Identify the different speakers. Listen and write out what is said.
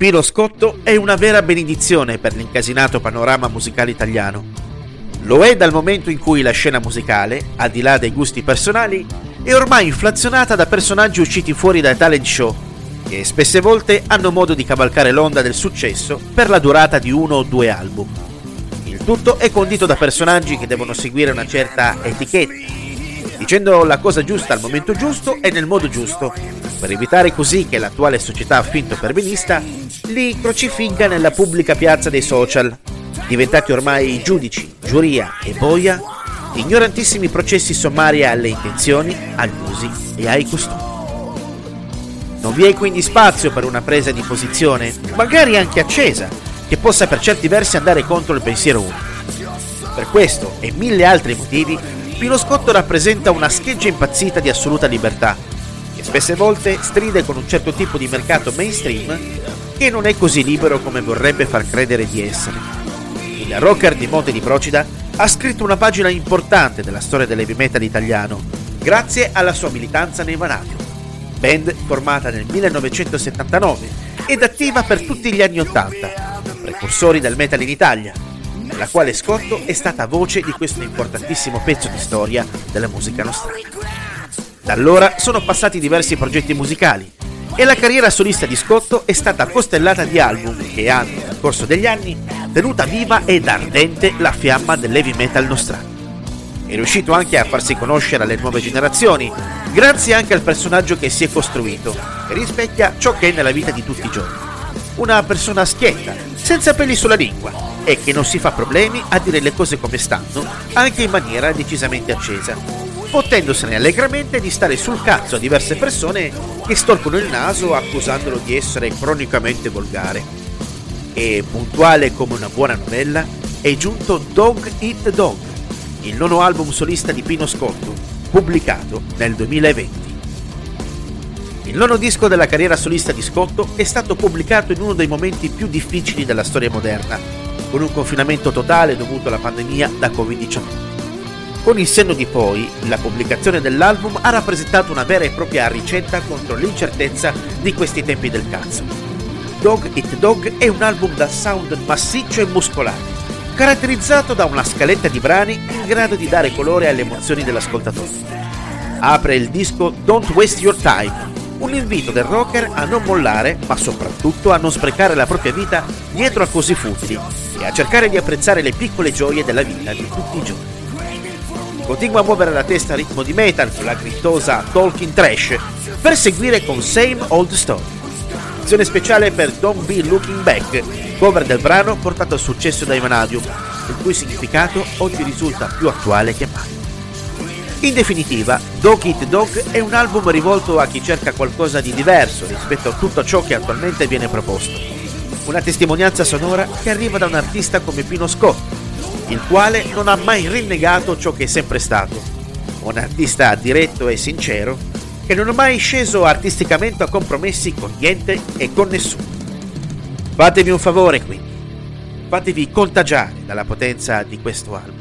Speaker 1: Pino Scotto è una vera benedizione per l'incasinato panorama musicale italiano. Lo è dal momento in cui la scena musicale, al di là dei gusti personali, è ormai inflazionata da personaggi usciti fuori dai talent show, che spesse volte hanno modo di cavalcare l'onda del successo per la durata di uno o due album. Il tutto è condito da personaggi che devono seguire una certa etichetta, dicendo la cosa giusta al momento giusto e nel modo giusto, per evitare così che l'attuale società finto perbenista li crocifigga nella pubblica piazza dei social, diventati ormai giudici, giuria e boia ignorantissimi processi sommari alle intenzioni, agli usi e ai costumi. Non vi è quindi spazio per una presa di posizione, magari anche accesa, che possa per certi versi andare contro il pensiero unico. Per questo e mille altri motivi Pino Scotto rappresenta una scheggia impazzita di assoluta libertà, che spesse volte stride con un certo tipo di mercato mainstream che non è così libero come vorrebbe far credere di essere. Il rocker di Monte di Procida ha scritto una pagina importante della storia dell'heavy metal italiano, grazie alla sua militanza nei Vanadium, band formata nel 1979 ed attiva per tutti gli anni Ottanta, precursori del metal in Italia, la quale Scotto è stata voce di questo importantissimo pezzo di storia della musica nostrana. Da allora sono passati diversi progetti musicali e la carriera solista di Scotto è stata costellata di album che hanno, nel corso degli anni, tenuta viva ed ardente la fiamma dell'heavy metal nostrano. È riuscito anche a farsi conoscere alle nuove generazioni, grazie anche al personaggio che si è costruito, che rispecchia ciò che è nella vita di tutti i giorni. Una persona schietta, senza peli sulla lingua, e che non si fa problemi a dire le cose come stanno, anche in maniera decisamente accesa, potendosene allegramente di stare sul cazzo a diverse persone che storcono il naso accusandolo di essere cronicamente volgare. E puntuale come una buona novella è giunto Dog Eat Dog, il nono album solista di Pino Scotto, pubblicato nel 2020. Il nono disco della carriera solista di Scotto è stato pubblicato in uno dei momenti più difficili della storia moderna, con un confinamento totale dovuto alla pandemia da Covid-19. Con il senno di poi, la pubblicazione dell'album ha rappresentato una vera e propria ricetta contro l'incertezza di questi tempi del cazzo. Dog It Dog è un album da sound massiccio e muscolare, caratterizzato da una scaletta di brani in grado di dare colore alle emozioni dell'ascoltatore. Apre il disco Don't Waste Your Time, un invito del rocker a non mollare, ma soprattutto a non sprecare la propria vita dietro a così futili e a cercare di apprezzare le piccole gioie della vita di tutti i giorni. Continua a muovere la testa a ritmo di metal con la grittosa Talking Trash per seguire con Same Old Story. Edizione speciale per Don't Be Looking Back, cover del brano portato al successo da Ivanadium, il cui significato oggi risulta più attuale che mai. In definitiva, Dog Eat Dog è un album rivolto a chi cerca qualcosa di diverso rispetto a tutto ciò che attualmente viene proposto. Una testimonianza sonora che arriva da un artista come Pino Scott, il quale non ha mai rinnegato ciò che è sempre stato. Un artista diretto e sincero che non è mai sceso artisticamente a compromessi con niente e con nessuno. Fatevi un favore quindi, fatevi contagiare dalla potenza di questo album